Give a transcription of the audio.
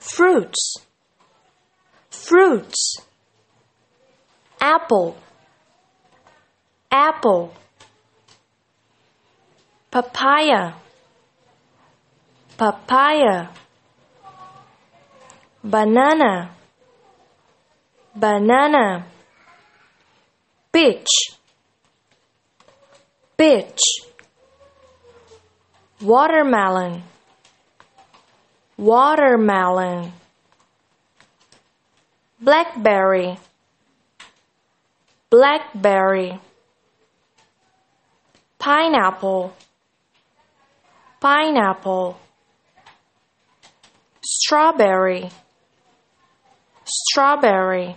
fruits. Fruits. Apple. Apple. Papaya. Papaya. Banana. Banana. Peach peach watermelon watermelon blackberry blackberry pineapple pineapple strawberry strawberry